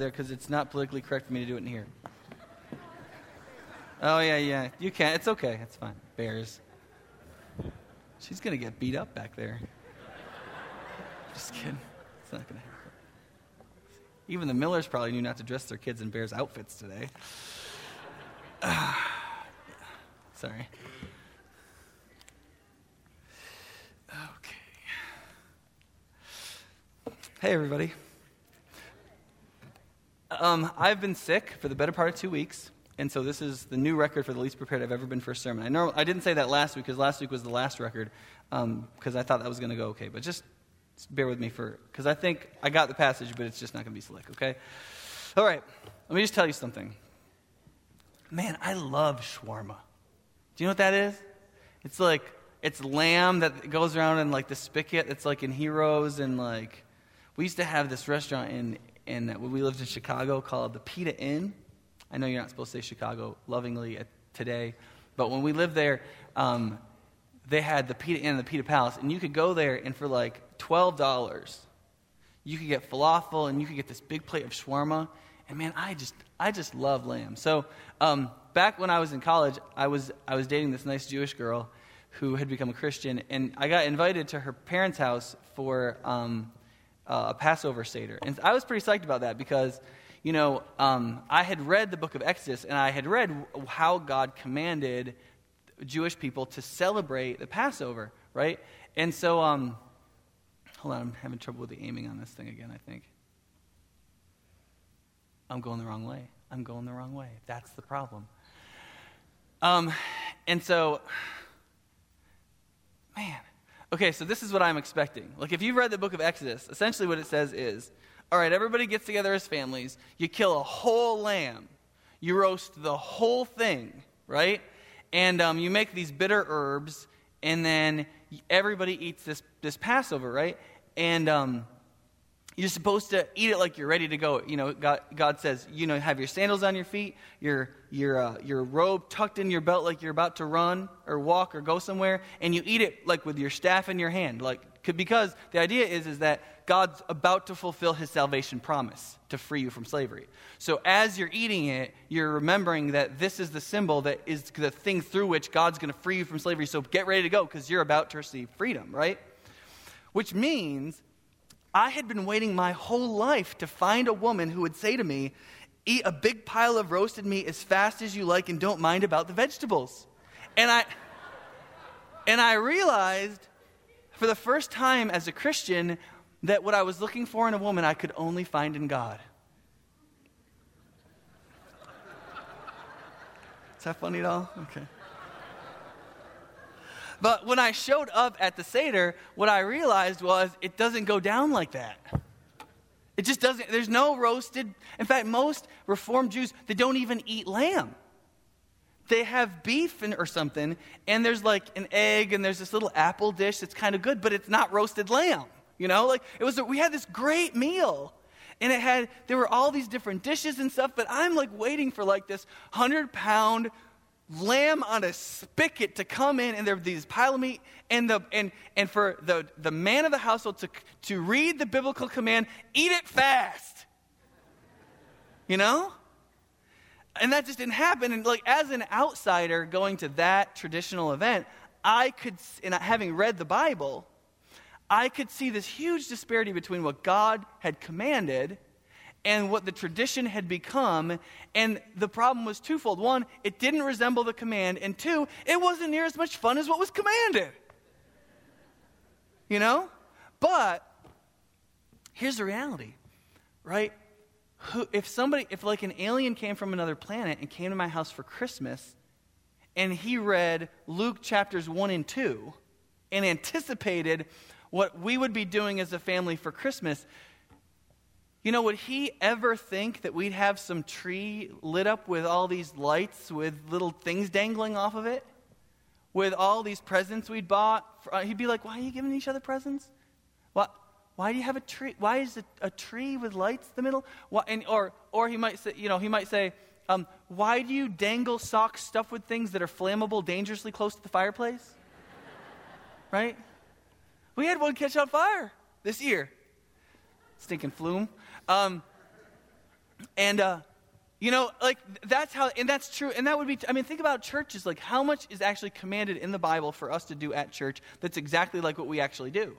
there because it's not politically correct for me to do it in here. Oh, yeah, yeah. You can. It's okay. It's fine. Bears. She's going to get beat up back there. Just kidding. It's not going to happen. Even the Millers probably knew not to dress their kids in Bears outfits today. Sorry. Okay. Hey, everybody. Um, I've been sick for the better part of two weeks, and so this is the new record for the least prepared I've ever been for a sermon. I know I didn't say that last week because last week was the last record because um, I thought that was going to go okay, but just bear with me for because I think I got the passage, but it's just not going to be slick. Okay. All right. Let me just tell you something. Man, I love shawarma. Do you know what that is? It's like it's lamb that goes around in like the spigot. It's like in gyros and like we used to have this restaurant in when we lived in Chicago called the Pita Inn. I know you're not supposed to say Chicago lovingly today, but when we lived there, um, they had the Pita Inn and the Pita Palace, and you could go there and for like twelve dollars, you could get falafel and you could get this big plate of shawarma. And man, I just I just love lamb. So um, back when I was in college, I was I was dating this nice Jewish girl who had become a Christian, and I got invited to her parents' house for um, uh, a Passover Seder. And I was pretty psyched about that because, you know, um, I had read the book of Exodus and I had read how God commanded Jewish people to celebrate the Passover, right? And so, um, hold on, I'm having trouble with the aiming on this thing again, I think. I'm going the wrong way. I'm going the wrong way. That's the problem. Um, and so, man, Okay, so this is what I'm expecting. Like, if you've read the book of Exodus, essentially what it says is all right, everybody gets together as families, you kill a whole lamb, you roast the whole thing, right? And um, you make these bitter herbs, and then everybody eats this, this Passover, right? And um, you're supposed to eat it like you're ready to go. You know, God, God says, you know, have your sandals on your feet, your, your, uh, your robe tucked in your belt like you're about to run or walk or go somewhere, and you eat it like with your staff in your hand. Like, because the idea is, is that God's about to fulfill his salvation promise to free you from slavery. So as you're eating it, you're remembering that this is the symbol that is the thing through which God's going to free you from slavery. So get ready to go because you're about to receive freedom, right? Which means I had been waiting my whole life to find a woman who would say to me, Eat a big pile of roasted meat as fast as you like and don't mind about the vegetables. And I, and I realized for the first time as a Christian that what I was looking for in a woman I could only find in God. Is that funny at all? Okay. But when I showed up at the Seder, what I realized was it doesn't go down like that. It just doesn't, there's no roasted. In fact, most Reformed Jews, they don't even eat lamb. They have beef or something, and there's like an egg, and there's this little apple dish that's kind of good, but it's not roasted lamb. You know, like it was, we had this great meal and it had there were all these different dishes and stuff but i'm like waiting for like this 100 pound lamb on a spigot to come in and there these pile of meat and the and and for the the man of the household to to read the biblical command eat it fast. You know? And that just didn't happen. And like as an outsider going to that traditional event i could and having read the bible i could see this huge disparity between what god had commanded and what the tradition had become. And the problem was twofold. One, it didn't resemble the command. And two, it wasn't near as much fun as what was commanded. You know? But here's the reality, right? If somebody, if like an alien came from another planet and came to my house for Christmas, and he read Luke chapters 1 and 2 and anticipated what we would be doing as a family for Christmas, you know, would he ever think that we'd have some tree lit up with all these lights with little things dangling off of it? With all these presents we'd bought? Uh, he'd be like, Why are you giving each other presents? What? Why do you have a tree? Why is it a tree with lights in the middle? Why, and, or, or he might say, you know, he might say, um, why do you dangle socks stuffed with things that are flammable dangerously close to the fireplace? right? We had one catch on fire this year. Stinking flume. Um, And, uh, you know, like that's how, and that's true. And that would be, I mean, think about churches. Like, how much is actually commanded in the Bible for us to do at church that's exactly like what we actually do?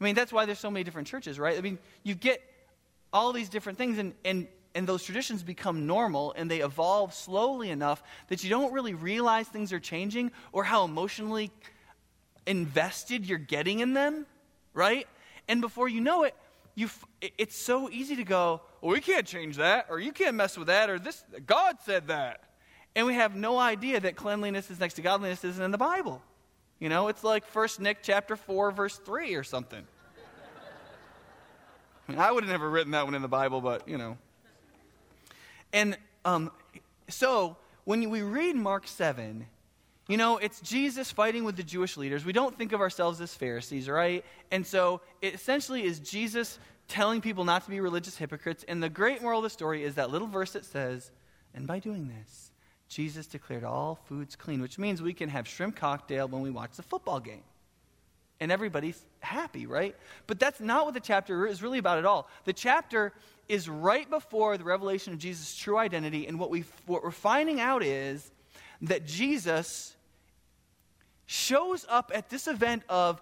I mean, that's why there's so many different churches, right? I mean, you get all these different things, and, and, and those traditions become normal and they evolve slowly enough that you don't really realize things are changing or how emotionally invested you're getting in them, right? And before you know it, you it's so easy to go, well, we can't change that, or you can't mess with that, or this, God said that. And we have no idea that cleanliness is next to godliness isn't in the Bible. You know, it's like First Nick chapter 4, verse 3 or something. I mean, I would have never written that one in the Bible, but, you know. And um, so, when we read Mark 7, you know, it's Jesus fighting with the Jewish leaders. We don't think of ourselves as Pharisees, right? And so it essentially is Jesus telling people not to be religious hypocrites. And the great moral of the story is that little verse that says, and by doing this, Jesus declared all foods clean, which means we can have shrimp cocktail when we watch the football game. And everybody's happy, right? But that's not what the chapter is really about at all. The chapter is right before the revelation of Jesus' true identity. And what, we, what we're finding out is that Jesus shows up at this event of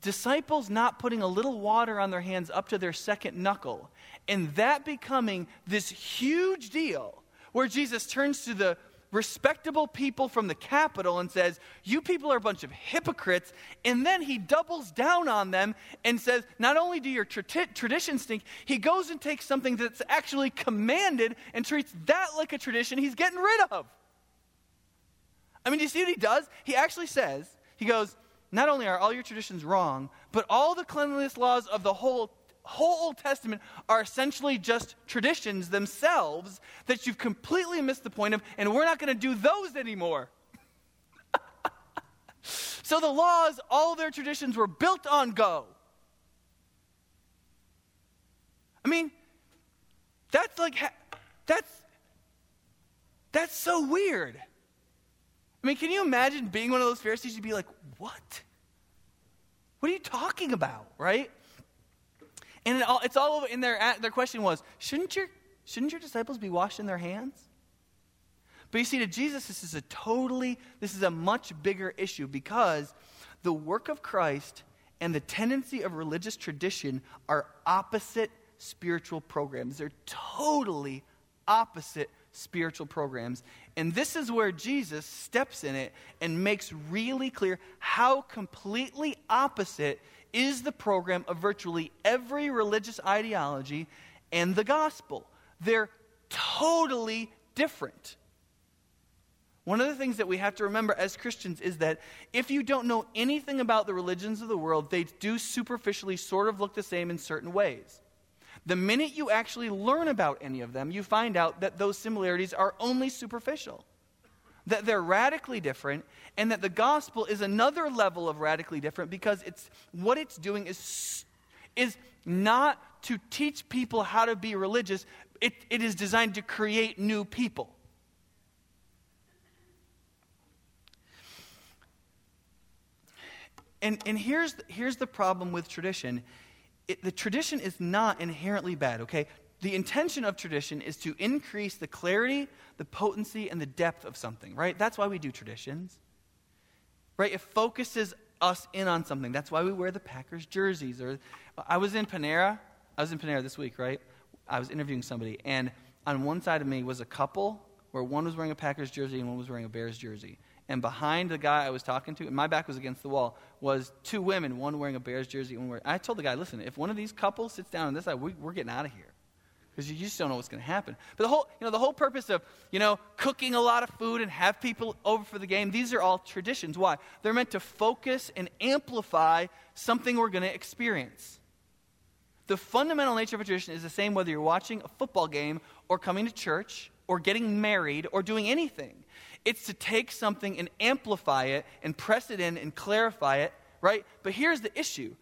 disciples not putting a little water on their hands up to their second knuckle, and that becoming this huge deal where Jesus turns to the respectable people from the capital and says, You people are a bunch of hypocrites. And then he doubles down on them and says, Not only do your tra- traditions stink, he goes and takes something that's actually commanded and treats that like a tradition he's getting rid of. I mean, do you see what he does? He actually says, he goes, not only are all your traditions wrong, but all the cleanliness laws of the whole whole Old Testament are essentially just traditions themselves that you've completely missed the point of, and we're not going to do those anymore. so the laws, all their traditions were built on go. I mean, that's like, that's, that's so weird. I mean, can you imagine being one of those Pharisees? You'd be like, what? What are you talking about, right? And it all, it's all over in their, their question was, shouldn't your, shouldn't your disciples be washing their hands? But you see, to Jesus, this is a totally, this is a much bigger issue because the work of Christ and the tendency of religious tradition are opposite spiritual programs. They're totally opposite spiritual programs. And this is where Jesus steps in it and makes really clear how completely opposite is the program of virtually every religious ideology and the gospel. They're totally different. One of the things that we have to remember as Christians is that if you don't know anything about the religions of the world, they do superficially sort of look the same in certain ways. The minute you actually learn about any of them, you find out that those similarities are only superficial, that they're radically different, and that the gospel is another level of radically different because it's what it's doing is, is not to teach people how to be religious, it, it is designed to create new people. And, and here's, here's the problem with tradition it, the tradition is not inherently bad, okay? The intention of tradition is to increase the clarity, the potency, and the depth of something, right? That's why we do traditions, right? It focuses us in on something. That's why we wear the Packers jerseys. Or I was in Panera. I was in Panera this week, right? I was interviewing somebody, and on one side of me was a couple where one was wearing a Packers jersey and one was wearing a Bears jersey. And behind the guy I was talking to, and my back was against the wall, was two women, one wearing a Bears jersey, one wearing. I told the guy, listen, if one of these couples sits down on this side, we, we're getting out of here because you just don't know what's going to happen. But the whole, you know, the whole purpose of, you know, cooking a lot of food and have people over for the game, these are all traditions. Why? They're meant to focus and amplify something we're going to experience. The fundamental nature of a tradition is the same whether you're watching a football game or coming to church or getting married or doing anything. It's to take something and amplify it and press it in and clarify it, right? But here's the issue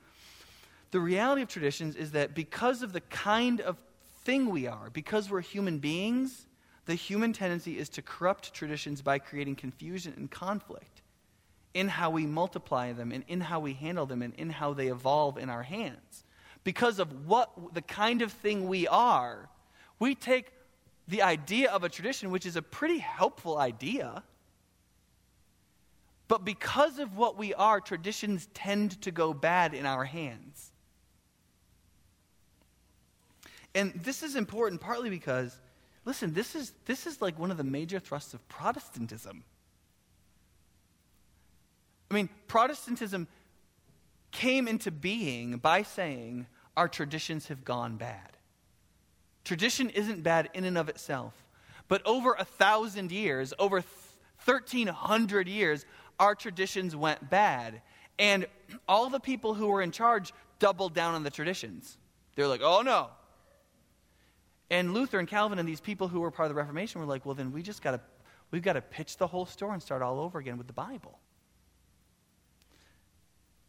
the reality of traditions is that because of the kind of thing we are, because we're human beings, the human tendency is to corrupt traditions by creating confusion and conflict in how we multiply them and in how we handle them and in how they evolve in our hands. Because of what the kind of thing we are, we take the idea of a tradition, which is a pretty helpful idea. But because of what we are, traditions tend to go bad in our hands. And this is important partly because, listen, this is, this is like one of the major thrusts of Protestantism. I mean, Protestantism came into being by saying our traditions have gone bad. Tradition isn't bad in and of itself. But over a thousand years, over 1,300 years, our traditions went bad. And all the people who were in charge doubled down on the traditions. They're like, oh no. And Luther and Calvin and these people who were part of the Reformation were like, well, then we just got to, we've got to pitch the whole store and start all over again with the Bible.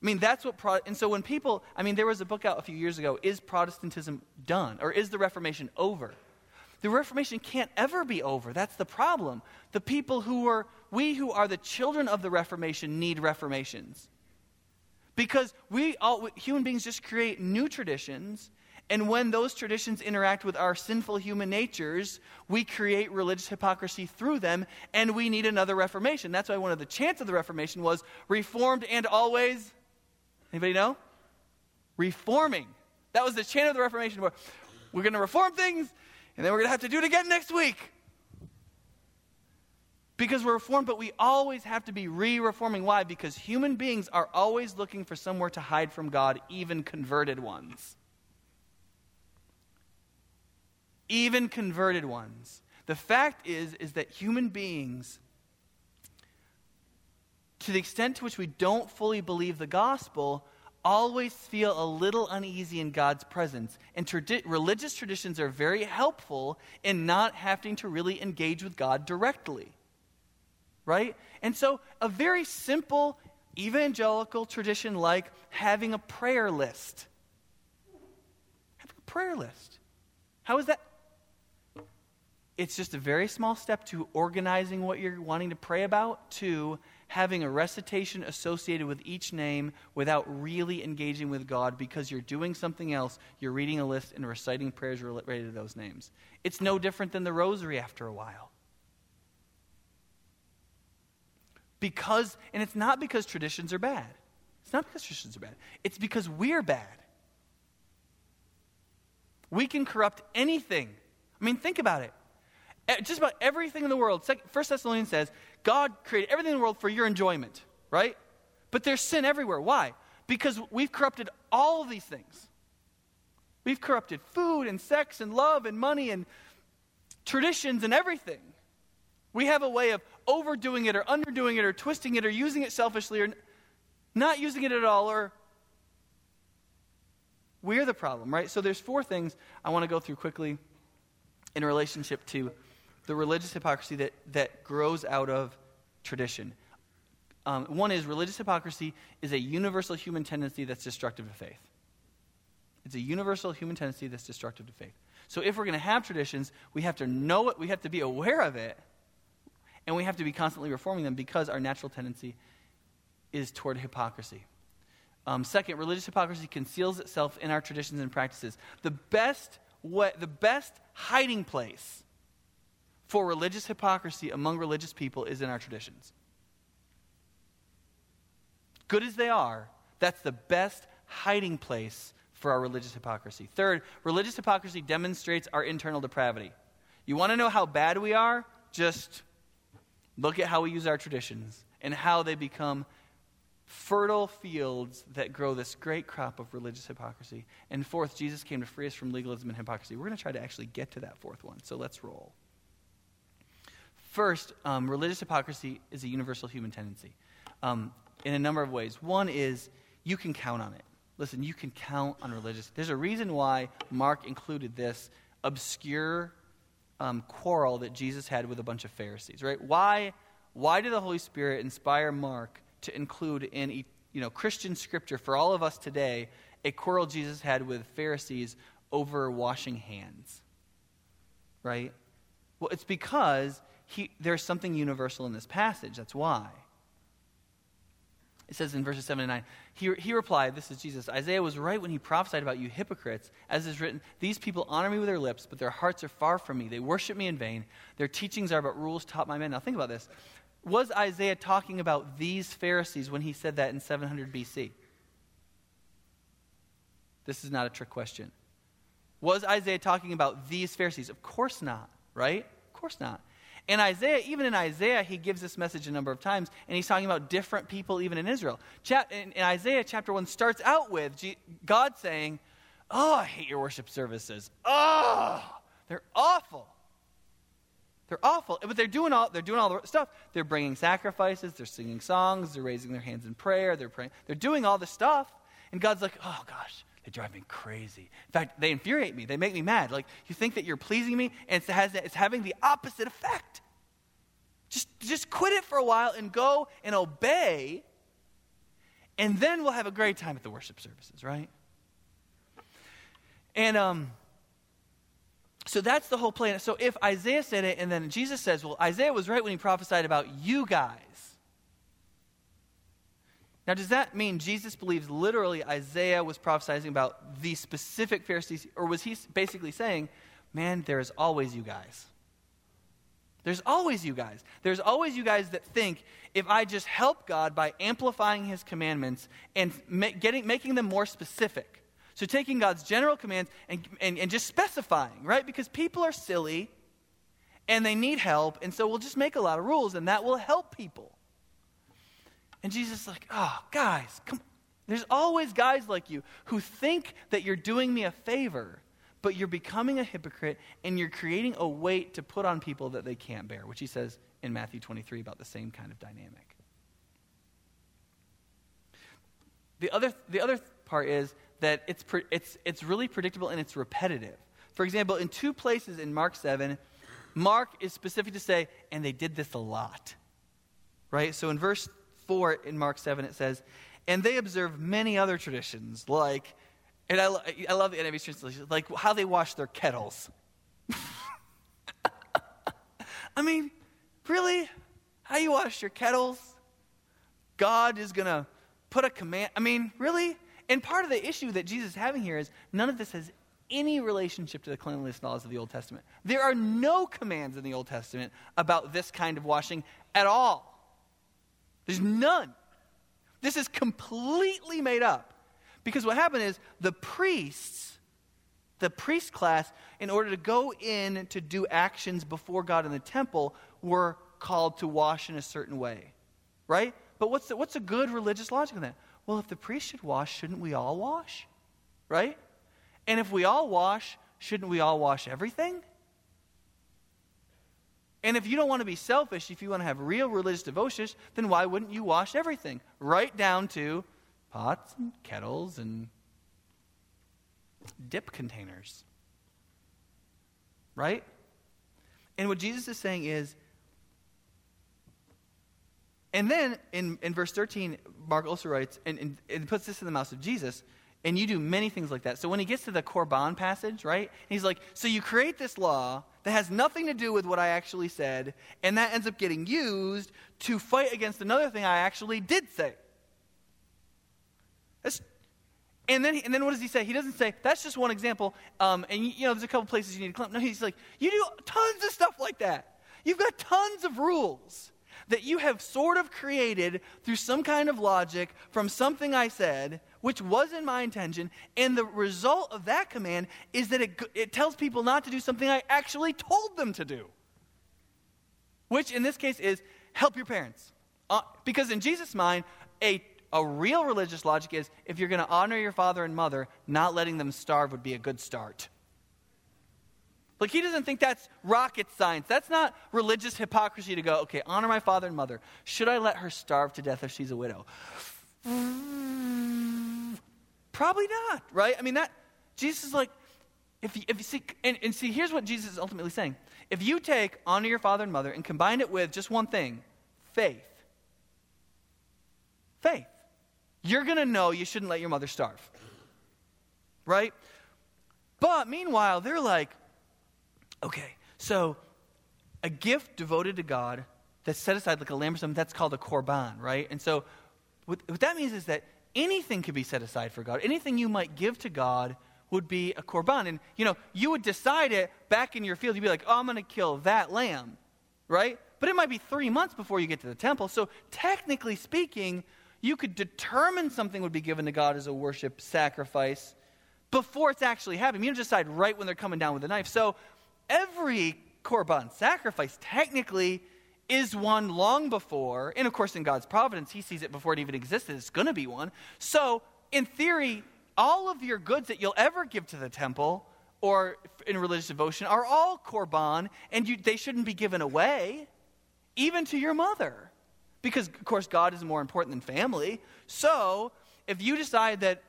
I mean, that's what, Pro- and so when people, I mean, there was a book out a few years ago, Is Protestantism Done? Or Is the Reformation Over? The Reformation can't ever be over. That's the problem. The people who are, we who are the children of the Reformation need reformations. Because we all, human beings just create new traditions, and when those traditions interact with our sinful human natures, we create religious hypocrisy through them, and we need another reformation. That's why one of the chants of the Reformation was reformed and always Anybody know? Reforming. That was the chain of the Reformation where we're going to reform things and then we're going to have to do it again next week. Because we're reformed, but we always have to be re reforming. Why? Because human beings are always looking for somewhere to hide from God, even converted ones. Even converted ones. The fact is, is that human beings to the extent to which we don't fully believe the gospel, always feel a little uneasy in God's presence. And tradi- religious traditions are very helpful in not having to really engage with God directly. Right? And so, a very simple evangelical tradition like having a prayer list. Having a prayer list. How is that? It's just a very small step to organizing what you're wanting to pray about, to having a recitation associated with each name without really engaging with God because you're doing something else. You're reading a list and reciting prayers related to those names. It's no different than the rosary after a while. Because, and it's not because traditions are bad. It's not because traditions are bad. It's because we're bad. We can corrupt anything. I mean, think about it. Just about everything in the world. First Thessalonians says God created everything in the world for your enjoyment, right? But there's sin everywhere. Why? Because we've corrupted all of these things. We've corrupted food and sex and love and money and traditions and everything. We have a way of overdoing it or underdoing it or twisting it or using it selfishly or not using it at all or we're the problem, right? So there's four things I want to go through quickly in relationship to the religious hypocrisy that, that grows out of tradition. Um, one is religious hypocrisy is a universal human tendency that's destructive to faith. It's a universal human tendency that's destructive to faith. So if we're going to have traditions, we have to know it, we have to be aware of it, and we have to be constantly reforming them because our natural tendency is toward hypocrisy. Um, second, religious hypocrisy conceals itself in our traditions and practices. The best, way, the best hiding place for religious hypocrisy among religious people is in our traditions. Good as they are, that's the best hiding place for our religious hypocrisy. Third, religious hypocrisy demonstrates our internal depravity. You want to know how bad we are? Just look at how we use our traditions and how they become fertile fields that grow this great crop of religious hypocrisy. And fourth, Jesus came to free us from legalism and hypocrisy. We're going to try to actually get to that fourth one, so let's roll. First, um, religious hypocrisy is a universal human tendency um, in a number of ways. One is you can count on it. Listen, you can count on religious. There's a reason why Mark included this obscure um, quarrel that Jesus had with a bunch of Pharisees, right? Why, why did the Holy Spirit inspire Mark to include in you know, Christian scripture for all of us today a quarrel Jesus had with Pharisees over washing hands? Right? Well, it's because he, there's something universal in this passage. That's why. It says in verses 7 and 9, he, he replied, This is Jesus, Isaiah was right when he prophesied about you hypocrites. As is written, These people honor me with their lips, but their hearts are far from me. They worship me in vain. Their teachings are but rules taught by men. Now think about this. Was Isaiah talking about these Pharisees when he said that in 700 BC? This is not a trick question. Was Isaiah talking about these Pharisees? Of course not, right? Of course not. In Isaiah, even in Isaiah, he gives this message a number of times, and he's talking about different people even in Israel. In, Isaiah chapter 1 starts out with God saying, Oh, I hate your worship services. Oh, they're awful. They're awful. But they're doing all they're doing all the stuff. They're bringing sacrifices, they're singing songs, they're raising their hands in prayer, they're praying. They're doing all the stuff. And God's like, "Oh gosh, they drive me crazy. In fact, they infuriate me. They make me mad. Like, you think that you're pleasing me, and it has, it's having the opposite effect. Just, just quit it for a while and go and obey, and then we'll have a great time at the worship services, right? And um, so that's the whole plan. So if Isaiah said it, and then Jesus says, well, Isaiah was right when he prophesied about you guys. Now, does that mean Jesus believes literally Isaiah was prophesying about the specific Pharisees, or was he basically saying, man, there is always you guys? There's always you guys. There's always you guys that think if I just help God by amplifying his commandments and ma- getting, making them more specific. So taking God's general commands and, and, and just specifying, right? Because people are silly and they need help, and so we'll just make a lot of rules and that will help people. And Jesus is like, oh, guys, come There's always guys like you who think that you're doing me a favor, but you're becoming a hypocrite and you're creating a weight to put on people that they can't bear, which he says in Matthew 23 about the same kind of dynamic. The other, the other part is that it's, pre, it's, it's really predictable and it's repetitive. For example, in two places in Mark 7, Mark is specific to say, and they did this a lot. Right? So in verse 4 in Mark 7, it says, And they observe many other traditions, like, and I, I love the NIV translation, like how they wash their kettles. I mean, really? How you wash your kettles? God is going to put a command. I mean, really? And part of the issue that Jesus is having here is none of this has any relationship to the cleanliness laws of the Old Testament. There are no commands in the Old Testament about this kind of washing at all. There's none. This is completely made up. Because what happened is the priests, the priest class, in order to go in to do actions before God in the temple, were called to wash in a certain way. Right? But what's the, what's a good religious logic in that? Well, if the priest should wash, shouldn't we all wash? Right? And if we all wash, shouldn't we all wash everything? And if you don't want to be selfish, if you want to have real religious devotions, then why wouldn't you wash everything? Right down to pots and kettles and dip containers. Right? And what Jesus is saying is, and then in, in verse 13, Mark also writes, and, and, and puts this in the mouth of Jesus, and you do many things like that. So when he gets to the Korban passage, right, he's like, so you create this law that has nothing to do with what I actually said, and that ends up getting used to fight against another thing I actually did say. That's, and then, and then what does he say? He doesn't say, that's just one example, um, and you know, there's a couple places you need to clean. No, he's like, you do tons of stuff like that. You've got tons of rules that you have sort of created through some kind of logic from something I said which wasn't my intention. And the result of that command is that it, it tells people not to do something I actually told them to do, which in this case is help your parents. Uh, because in Jesus' mind, a, a real religious logic is if you're going to honor your father and mother, not letting them starve would be a good start. Like, he doesn't think that's rocket science. That's not religious hypocrisy to go, okay, honor my father and mother. Should I let her starve to death if she's a widow? Mm, probably not, right? I mean, that, Jesus is like, if you, if you see, and, and see, here's what Jesus is ultimately saying. If you take honor your father and mother and combine it with just one thing faith, faith, you're going to know you shouldn't let your mother starve, right? But meanwhile, they're like, okay, so a gift devoted to God that's set aside like a lamb or something, that's called a korban, right? And so what, what that means is that anything could be set aside for God. Anything you might give to God would be a korban. And, you know, you would decide it back in your field. You'd be like, oh, I'm going to kill that lamb, right? But it might be three months before you get to the temple. So, technically speaking, you could determine something would be given to God as a worship sacrifice before it's actually happening. You don't decide right when they're coming down with the knife. So, every korban sacrifice technically is one long before, and of course, in God's providence, He sees it before it even existed. It's going to be one. So, in theory, all of your goods that you'll ever give to the temple or in religious devotion are all korban, and you, they shouldn't be given away, even to your mother. Because, of course, God is more important than family. So, if you decide that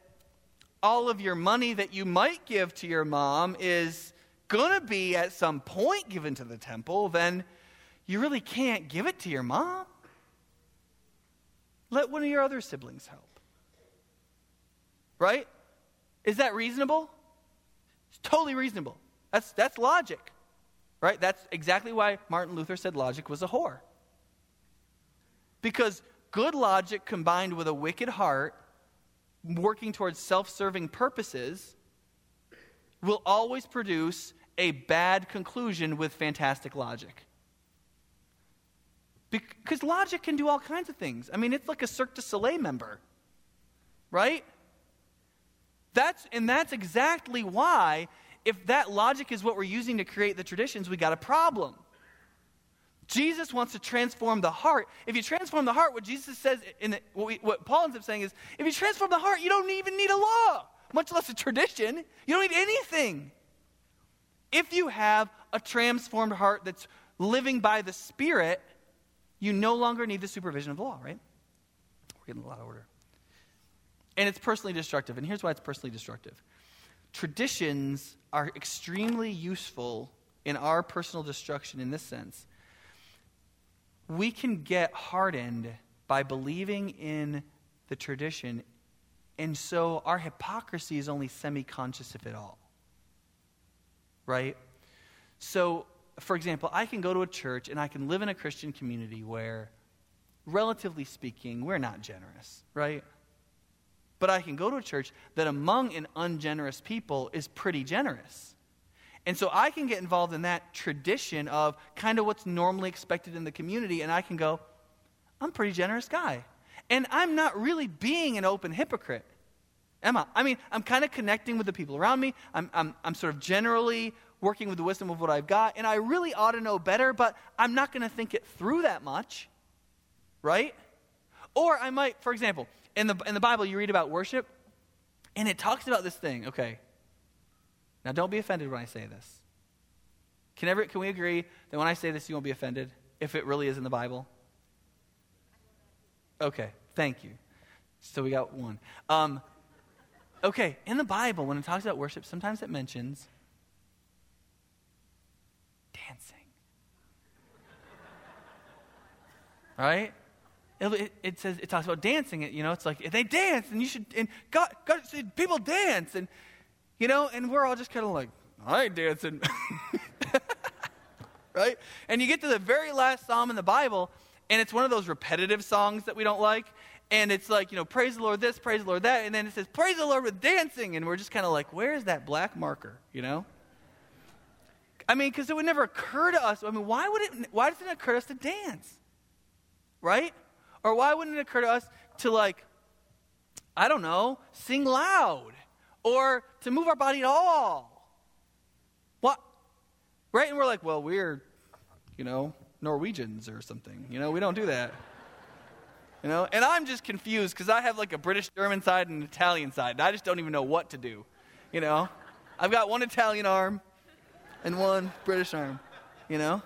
all of your money that you might give to your mom is going to be at some point given to the temple, then you really can't give it to your mom. Let one of your other siblings help. Right? Is that reasonable? It's totally reasonable. That's, that's logic. Right? That's exactly why Martin Luther said logic was a whore. Because good logic combined with a wicked heart, working towards self serving purposes, will always produce a bad conclusion with fantastic logic. Because logic can do all kinds of things. I mean, it's like a Cirque du Soleil member, right? That's, and that's exactly why, if that logic is what we're using to create the traditions, we got a problem. Jesus wants to transform the heart. If you transform the heart, what Jesus says, in the, what, we, what Paul ends up saying is, if you transform the heart, you don't even need a law, much less a tradition. You don't need anything. If you have a transformed heart that's living by the Spirit, you no longer need the supervision of the law, right? We're getting a lot of order. And it's personally destructive. And here's why it's personally destructive traditions are extremely useful in our personal destruction in this sense. We can get hardened by believing in the tradition, and so our hypocrisy is only semi conscious, if at all. Right? So, for example, I can go to a church and I can live in a Christian community where, relatively speaking, we're not generous, right? But I can go to a church that among an ungenerous people is pretty generous. And so I can get involved in that tradition of kind of what's normally expected in the community, and I can go, I'm a pretty generous guy. And I'm not really being an open hypocrite. Am I? I mean, I'm kind of connecting with the people around me. I'm, I'm, I'm sort of generally working with the wisdom of what I've got, and I really ought to know better, but I'm not going to think it through that much. Right? Or I might, for example, in the, in the Bible, you read about worship, and it talks about this thing. Okay. Now, don't be offended when I say this. Can, ever, can we agree that when I say this, you won't be offended if it really is in the Bible? Okay. Thank you. So we got one. Um, okay. In the Bible, when it talks about worship, sometimes it mentions dancing. Right? it, it, says it talks about dancing. You know, it's like they dance, and you should. And God, God, people dance, and you know, and we're all just kind of like, I ain't dancing, right? And you get to the very last psalm in the Bible, and it's one of those repetitive songs that we don't like. And it's like, you know, praise the Lord this, praise the Lord that. And then it says, praise the Lord with dancing. And we're just kind of like, where is that black marker, you know? I mean, because it would never occur to us. I mean, why would it, why does it occur to us to dance? Right? Or why wouldn't it occur to us to, like, I don't know, sing loud or to move our body at all? What? Right? And we're like, well, we're, you know, Norwegians or something. You know, we don't do that. You know, and I'm just confused because I have like a British German side and an Italian side. And I just don't even know what to do. You know, I've got one Italian arm and one British arm. You know,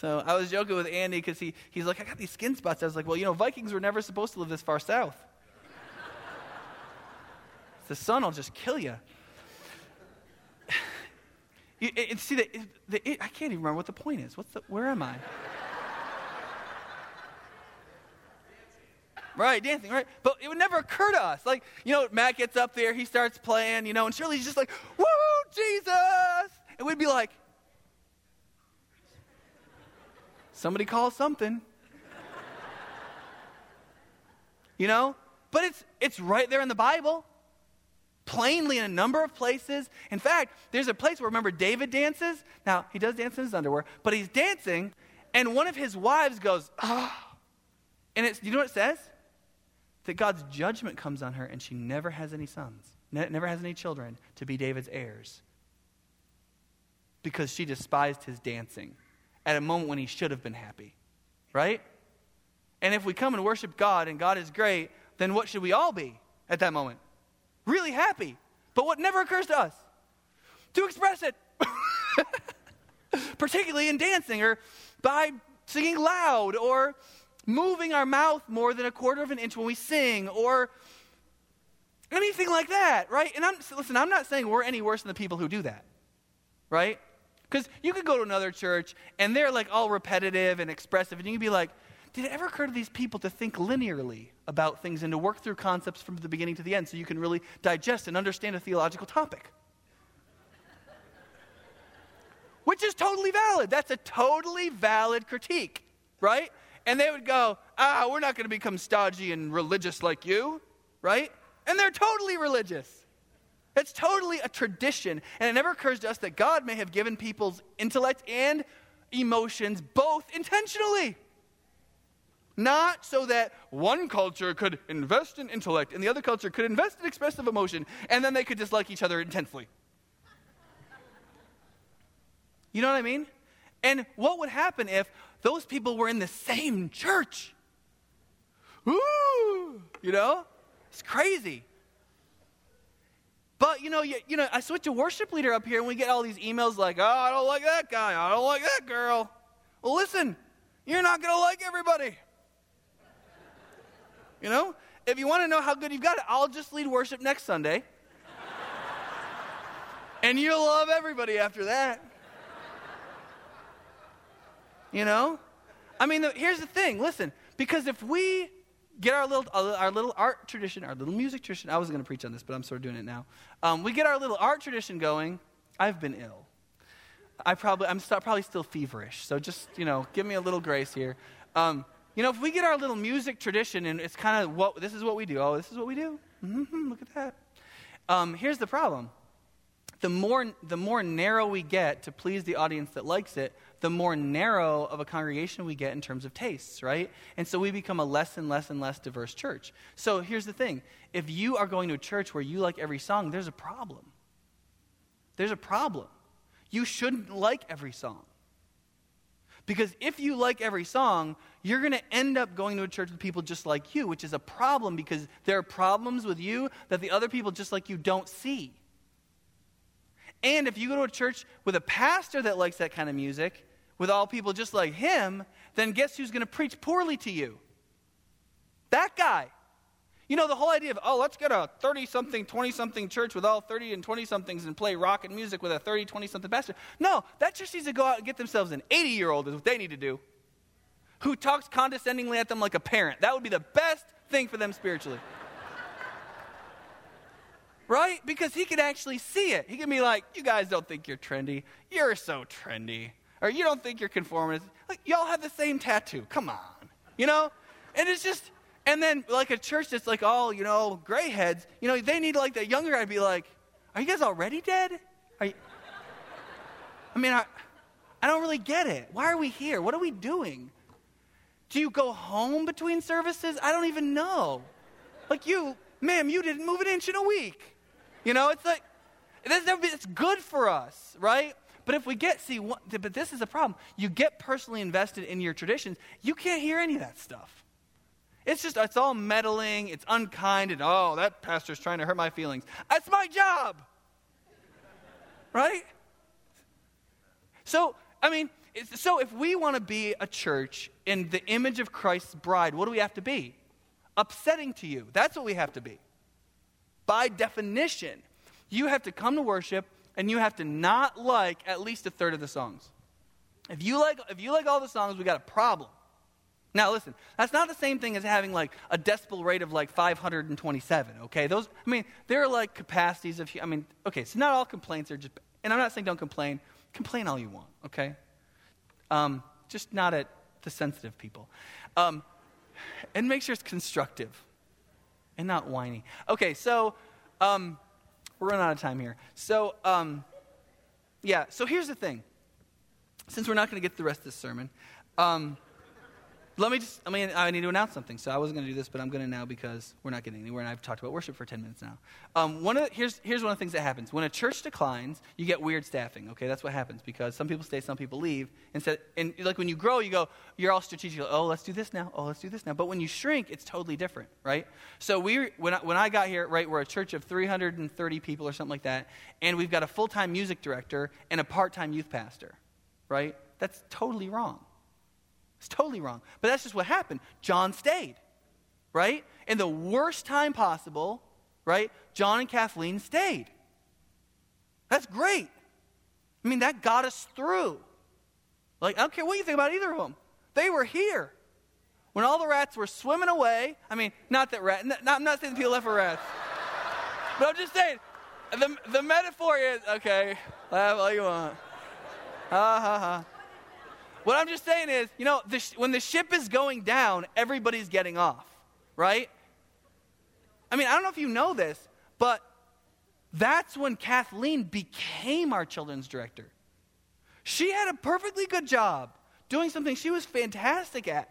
so I was joking with Andy because he, he's like, I got these skin spots. I was like, well, you know, Vikings were never supposed to live this far south. the sun will just kill you. you see, the, the, it, I can't even remember what the point is. What's the, where am I? Right, dancing, right? But it would never occur to us. Like, you know, Matt gets up there, he starts playing, you know, and Shirley's just like, woo, Jesus! And we'd be like, Somebody call something. you know? But it's, it's right there in the Bible, plainly in a number of places. In fact, there's a place where, remember, David dances? Now, he does dance in his underwear, but he's dancing, and one of his wives goes. Oh. And it's, you know what it says? That God's judgment comes on her, and she never has any sons, never has any children to be David's heirs because she despised his dancing at a moment when he should have been happy. Right? And if we come and worship God and God is great, then what should we all be at that moment? Really happy. But what never occurs to us? To express it. Particularly in dancing or by singing loud or moving our mouth more than a quarter of an inch when we sing or anything like that, right? And I'm listen, I'm not saying we're any worse than the people who do that. Right? Because you could go to another church and they're like all repetitive and expressive, and you can be like, did it ever occur to these people to think linearly about things and to work through concepts from the beginning to the end so you can really digest and understand a theological topic? Which is totally valid. That's a totally valid critique, right? And they would go, ah, we're not going to become stodgy and religious like you, right? And they're totally religious. It's totally a tradition. And it never occurs to us that God may have given people's intellect and emotions both intentionally. Not so that one culture could invest in intellect and the other culture could invest in expressive emotion and then they could dislike each other intensely. You know what I mean? And what would happen if those people were in the same church? Ooh, you know? It's crazy. But you know, you, you know, I switch a worship leader up here and we get all these emails like, oh, I don't like that guy. I don't like that girl. Well, listen, you're not to like everybody. You know? If you want to know how good you've got it, I'll just lead worship next Sunday. and you'll love everybody after that. You know? I mean, here's the thing listen, because if we get our little, our little art tradition, our little music tradition. I wasn't going to preach on this, but I'm sort of doing it now. Um, we get our little art tradition going. I've been ill. I probably, I'm st- probably still feverish. So just, you know, give me a little grace here. Um, you know, if we get our little music tradition and it's kind of what, this is what we do. Oh, this is what we do. Mm-hmm, look at that. Um, here's the problem. The more, the more narrow we get to please the audience that likes it, the more narrow of a congregation we get in terms of tastes, right? And so we become a less and less and less diverse church. So here's the thing if you are going to a church where you like every song, there's a problem. There's a problem. You shouldn't like every song. Because if you like every song, you're going to end up going to a church with people just like you, which is a problem because there are problems with you that the other people just like you don't see. And if you go to a church with a pastor that likes that kind of music, with all people just like him, then guess who's going to preach poorly to you? That guy. You know, the whole idea of, oh, let's get a 30 something, 20 something church with all 30 and 20 somethings and play rock and music with a 30, 20 something pastor. No, that church needs to go out and get themselves an 80 year old, is what they need to do, who talks condescendingly at them like a parent. That would be the best thing for them spiritually. right? Because he can actually see it. He can be like, you guys don't think you're trendy. You're so trendy or you don't think you're conformist. Like, y'all have the same tattoo. Come on. You know? And it's just, and then like a church that's like all, you know, gray heads, you know, they need like the younger guy to be like, are you guys already dead? Are you, I mean, I, I don't really get it. Why are we here? What are we doing? Do you go home between services? I don't even know. Like you, ma'am, you didn't move an inch in a week. You know, it's like, it's good for us, right? But if we get, see, what, but this is a problem. You get personally invested in your traditions, you can't hear any of that stuff. It's just, it's all meddling, it's unkind, and oh, that pastor's trying to hurt my feelings. That's my job. right? So, I mean, so if we want to be a church in the image of Christ's bride, what do we have to be? Upsetting to you. That's what we have to be. By definition, you have to come to worship and you have to not like at least a third of the songs. If you like, if you like all the songs, we got a problem. Now, listen, that's not the same thing as having like a decibel rate of like 527, okay? Those, I mean, there are like capacities of, I mean, okay, so not all complaints are just, and I'm not saying don't complain. Complain all you want, okay? Um, just not at the sensitive people. Um, and make sure it's constructive, and not whiny. Okay, so um, we're running out of time here. So, um, yeah, so here's the thing. Since we're not going to get the rest of this sermon, um, let me just, I mean, I need to announce something. So I wasn't going to do this, but I'm going to now because we're not getting anywhere, and I've talked about worship for 10 minutes now. Um, one of the, here's, here's one of the things that happens. When a church declines, you get weird staffing, okay? That's what happens because some people stay, some people leave. Instead, and like when you grow, you go, you're all strategic. Oh, let's do this now. Oh, let's do this now. But when you shrink, it's totally different, right? So we, when I, when I got here, right, we're a church of 330 people or something like that, and we've got a full-time music director and a part-time youth pastor, right? That's totally wrong. It's totally wrong. But that's just what happened. John stayed, right? In the worst time possible, right? John and Kathleen stayed. That's great. I mean, that got us through. Like, I don't care what you think about either of them. They were here. When all the rats were swimming away, I mean, not that rat, not, I'm not saying people left for rats. but I'm just saying, the, the metaphor is, okay, laugh all you want. Ha ha ha. What I'm just saying is, you know, the sh- when the ship is going down, everybody's getting off, right? I mean, I don't know if you know this, but that's when Kathleen became our children's director. She had a perfectly good job doing something she was fantastic at.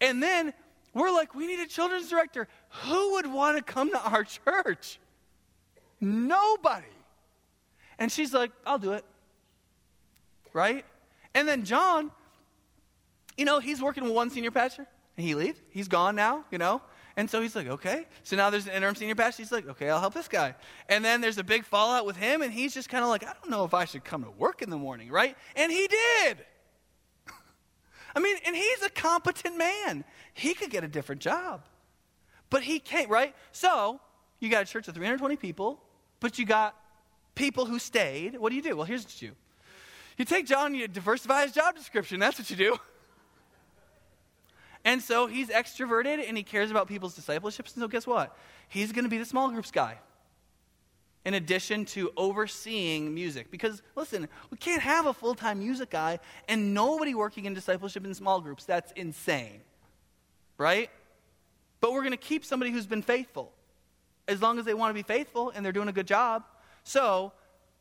And then we're like, we need a children's director. Who would want to come to our church? Nobody. And she's like, I'll do it. Right? And then John, you know, he's working with one senior pastor, and he leaves. He's gone now, you know. And so he's like, okay. So now there's an interim senior pastor. He's like, okay, I'll help this guy. And then there's a big fallout with him, and he's just kind of like, I don't know if I should come to work in the morning, right? And he did. I mean, and he's a competent man. He could get a different job. But he can't, right? So you got a church of 320 people, but you got people who stayed. What do you do? Well, here's what you do you take John, you diversify his job description. That's what you do. And so he's extroverted and he cares about people's discipleships. And so guess what? He's going to be the small groups guy. In addition to overseeing music. Because listen, we can't have a full time music guy and nobody working in discipleship in small groups. That's insane. Right? But we're going to keep somebody who's been faithful. As long as they want to be faithful and they're doing a good job. So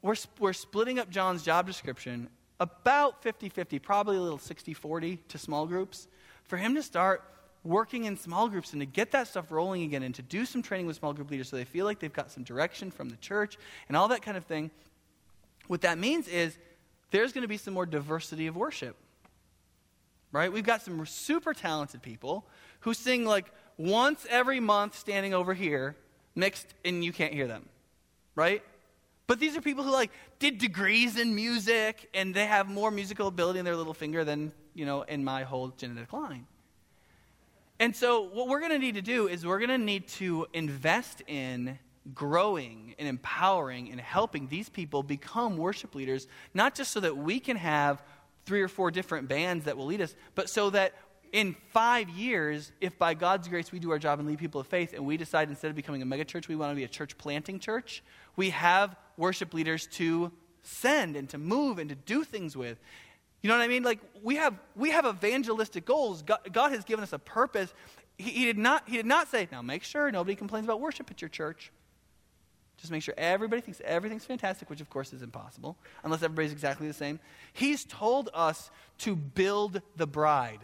we're, we're splitting up John's job description about 50 50, probably a little 60 40 to small groups, for him to start working in small groups and to get that stuff rolling again and to do some training with small group leaders so they feel like they've got some direction from the church and all that kind of thing. What that means is there's going to be some more diversity of worship. Right? We've got some super talented people who sing like once every month standing over here, mixed, and you can't hear them. Right? But these are people who like did degrees in music and they have more musical ability in their little finger than, you know, in my whole genetic line. And so what we're going to need to do is we're going to need to invest in growing and empowering and helping these people become worship leaders, not just so that we can have three or four different bands that will lead us, but so that in five years, if by God's grace we do our job and lead people of faith and we decide instead of becoming a megachurch, we want to be a church planting church, we have worship leaders to send and to move and to do things with. You know what I mean? Like we have we have evangelistic goals. God, God has given us a purpose. He, he, did not he did not say, now make sure nobody complains about worship at your church. Just make sure everybody thinks everything's fantastic, which of course is impossible, unless everybody's exactly the same. He's told us to build the bride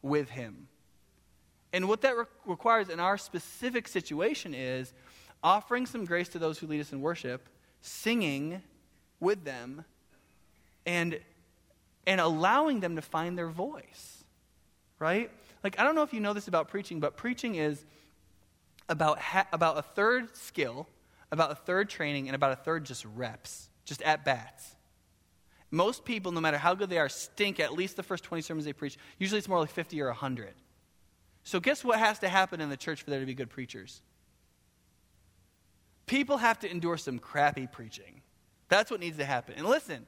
with him. And what that re- requires in our specific situation is offering some grace to those who lead us in worship, singing with them, and, and allowing them to find their voice. Right? Like, I don't know if you know this about preaching, but preaching is about, ha- about a third skill, about a third training, and about a third just reps, just at bats. Most people, no matter how good they are, stink at least the first 20 sermons they preach. Usually it's more like 50 or 100. So, guess what has to happen in the church for there to be good preachers? People have to endure some crappy preaching. That's what needs to happen. And listen,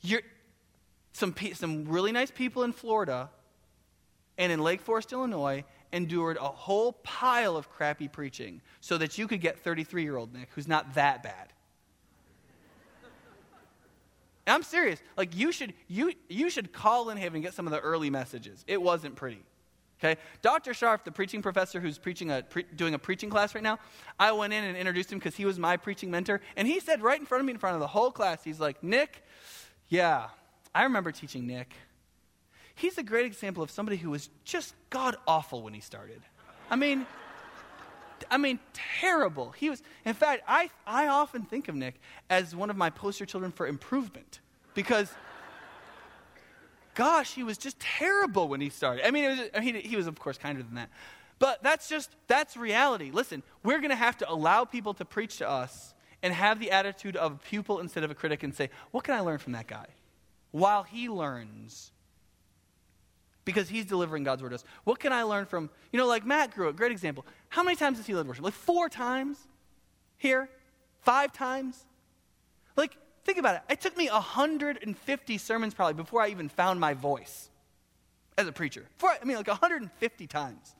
you're, some, some really nice people in Florida and in Lake Forest, Illinois, endured a whole pile of crappy preaching so that you could get 33 year old Nick, who's not that bad. I'm serious. Like you should you you should call in heaven and get some of the early messages. It wasn't pretty. Okay? Dr. Sharf, the preaching professor who's preaching a, pre- doing a preaching class right now, I went in and introduced him because he was my preaching mentor. And he said right in front of me, in front of the whole class, he's like, Nick, yeah, I remember teaching Nick. He's a great example of somebody who was just god awful when he started. I mean, I mean, terrible. He was, in fact, I, I often think of Nick as one of my poster children for improvement because gosh, he was just terrible when he started. I mean, was, I mean, he was, of course, kinder than that. But that's just, that's reality. Listen, we're going to have to allow people to preach to us and have the attitude of a pupil instead of a critic and say, what can I learn from that guy? While he learns. Because he's delivering God's word to us. What can I learn from, you know, like Matt grew up, great example. How many times has he led worship? Like four times here? Five times? Like, Think about it. It took me 150 sermons probably before I even found my voice as a preacher. I mean, like 150 times,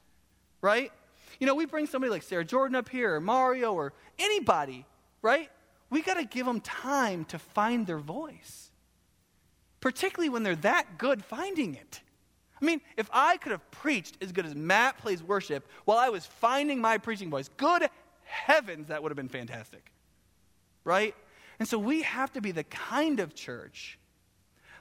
right? You know, we bring somebody like Sarah Jordan up here, or Mario, or anybody, right? We got to give them time to find their voice, particularly when they're that good finding it. I mean, if I could have preached as good as Matt plays worship while I was finding my preaching voice, good heavens, that would have been fantastic. Right? And so we have to be the kind of church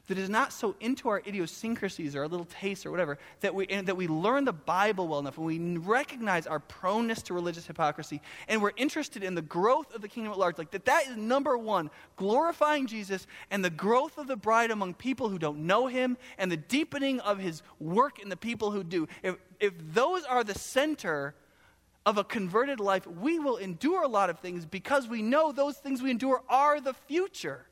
that is not so into our idiosyncrasies or our little tastes or whatever that we, that we learn the Bible well enough and we recognize our proneness to religious hypocrisy and we're interested in the growth of the kingdom at large. Like that, that is number one, glorifying Jesus and the growth of the bride among people who don't know him and the deepening of his work in the people who do. If, if those are the center of a converted life, we will endure a lot of things because we know those things we endure are the future.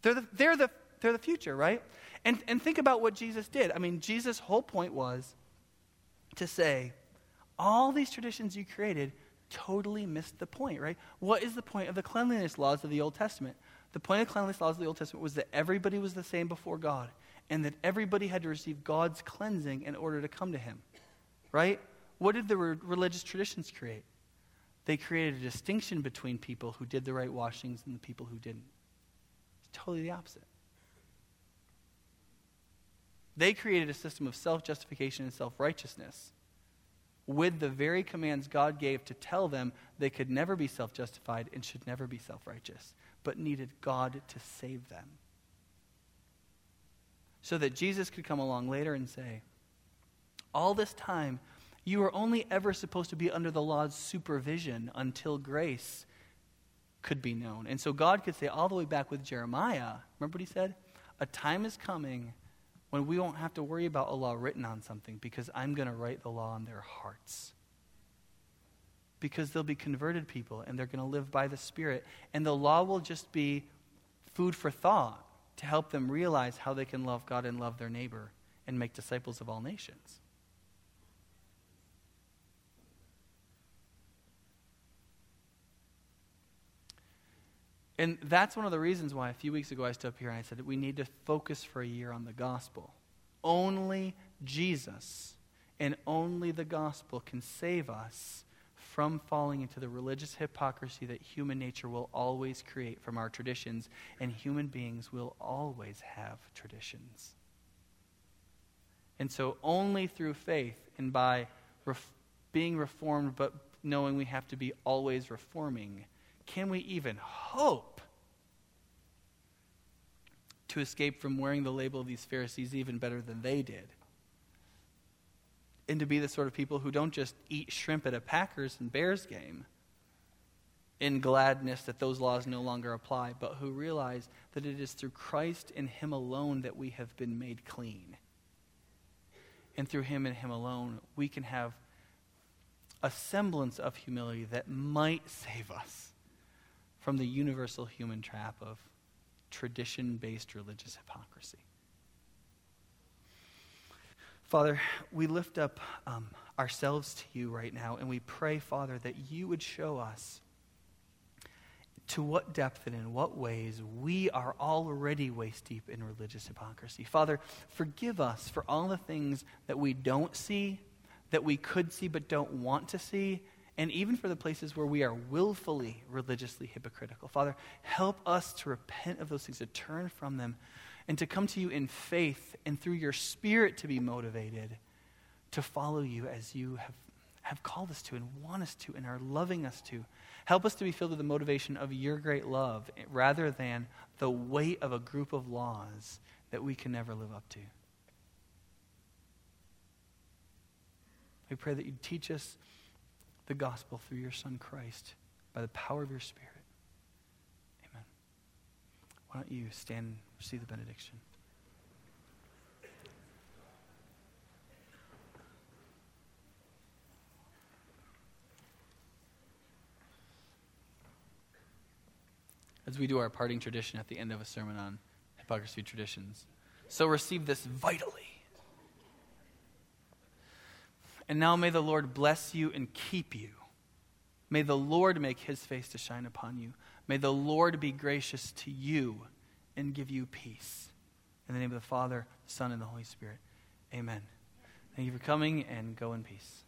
They're the, they're the, they're the future, right? And, and think about what Jesus did. I mean, Jesus' whole point was to say, all these traditions you created totally missed the point, right? What is the point of the cleanliness laws of the Old Testament? The point of the cleanliness laws of the Old Testament was that everybody was the same before God and that everybody had to receive God's cleansing in order to come to Him, right? What did the re- religious traditions create? They created a distinction between people who did the right washings and the people who didn't. It's totally the opposite. They created a system of self justification and self righteousness with the very commands God gave to tell them they could never be self justified and should never be self righteous, but needed God to save them. So that Jesus could come along later and say, All this time, you were only ever supposed to be under the law's supervision until grace could be known. And so God could say, all the way back with Jeremiah, remember what he said? A time is coming when we won't have to worry about a law written on something because I'm going to write the law on their hearts. Because they'll be converted people and they're going to live by the Spirit. And the law will just be food for thought to help them realize how they can love God and love their neighbor and make disciples of all nations. And that's one of the reasons why a few weeks ago I stood up here and I said that we need to focus for a year on the gospel. Only Jesus and only the gospel can save us from falling into the religious hypocrisy that human nature will always create from our traditions, and human beings will always have traditions. And so, only through faith and by ref- being reformed, but knowing we have to be always reforming, can we even hope to escape from wearing the label of these Pharisees even better than they did? And to be the sort of people who don't just eat shrimp at a Packers and Bears game in gladness that those laws no longer apply, but who realize that it is through Christ and Him alone that we have been made clean. And through Him and Him alone, we can have a semblance of humility that might save us from the universal human trap of tradition based religious hypocrisy. Father, we lift up um, ourselves to you right now, and we pray, Father, that you would show us to what depth and in what ways we are already waist deep in religious hypocrisy. Father, forgive us for all the things that we don't see, that we could see but don't want to see, and even for the places where we are willfully religiously hypocritical. Father, help us to repent of those things, to turn from them, and to come to you in faith and through your spirit to be motivated to follow you as you have, have called us to and want us to and are loving us to. Help us to be filled with the motivation of your great love rather than the weight of a group of laws that we can never live up to. We pray that you teach us the gospel through your Son Christ by the power of your Spirit. Amen. Why don't you stand and receive the benediction? As we do our parting tradition at the end of a sermon on hypocrisy traditions. So receive this vitally. And now may the Lord bless you and keep you. May the Lord make his face to shine upon you. May the Lord be gracious to you and give you peace. In the name of the Father, the Son, and the Holy Spirit. Amen. Thank you for coming and go in peace.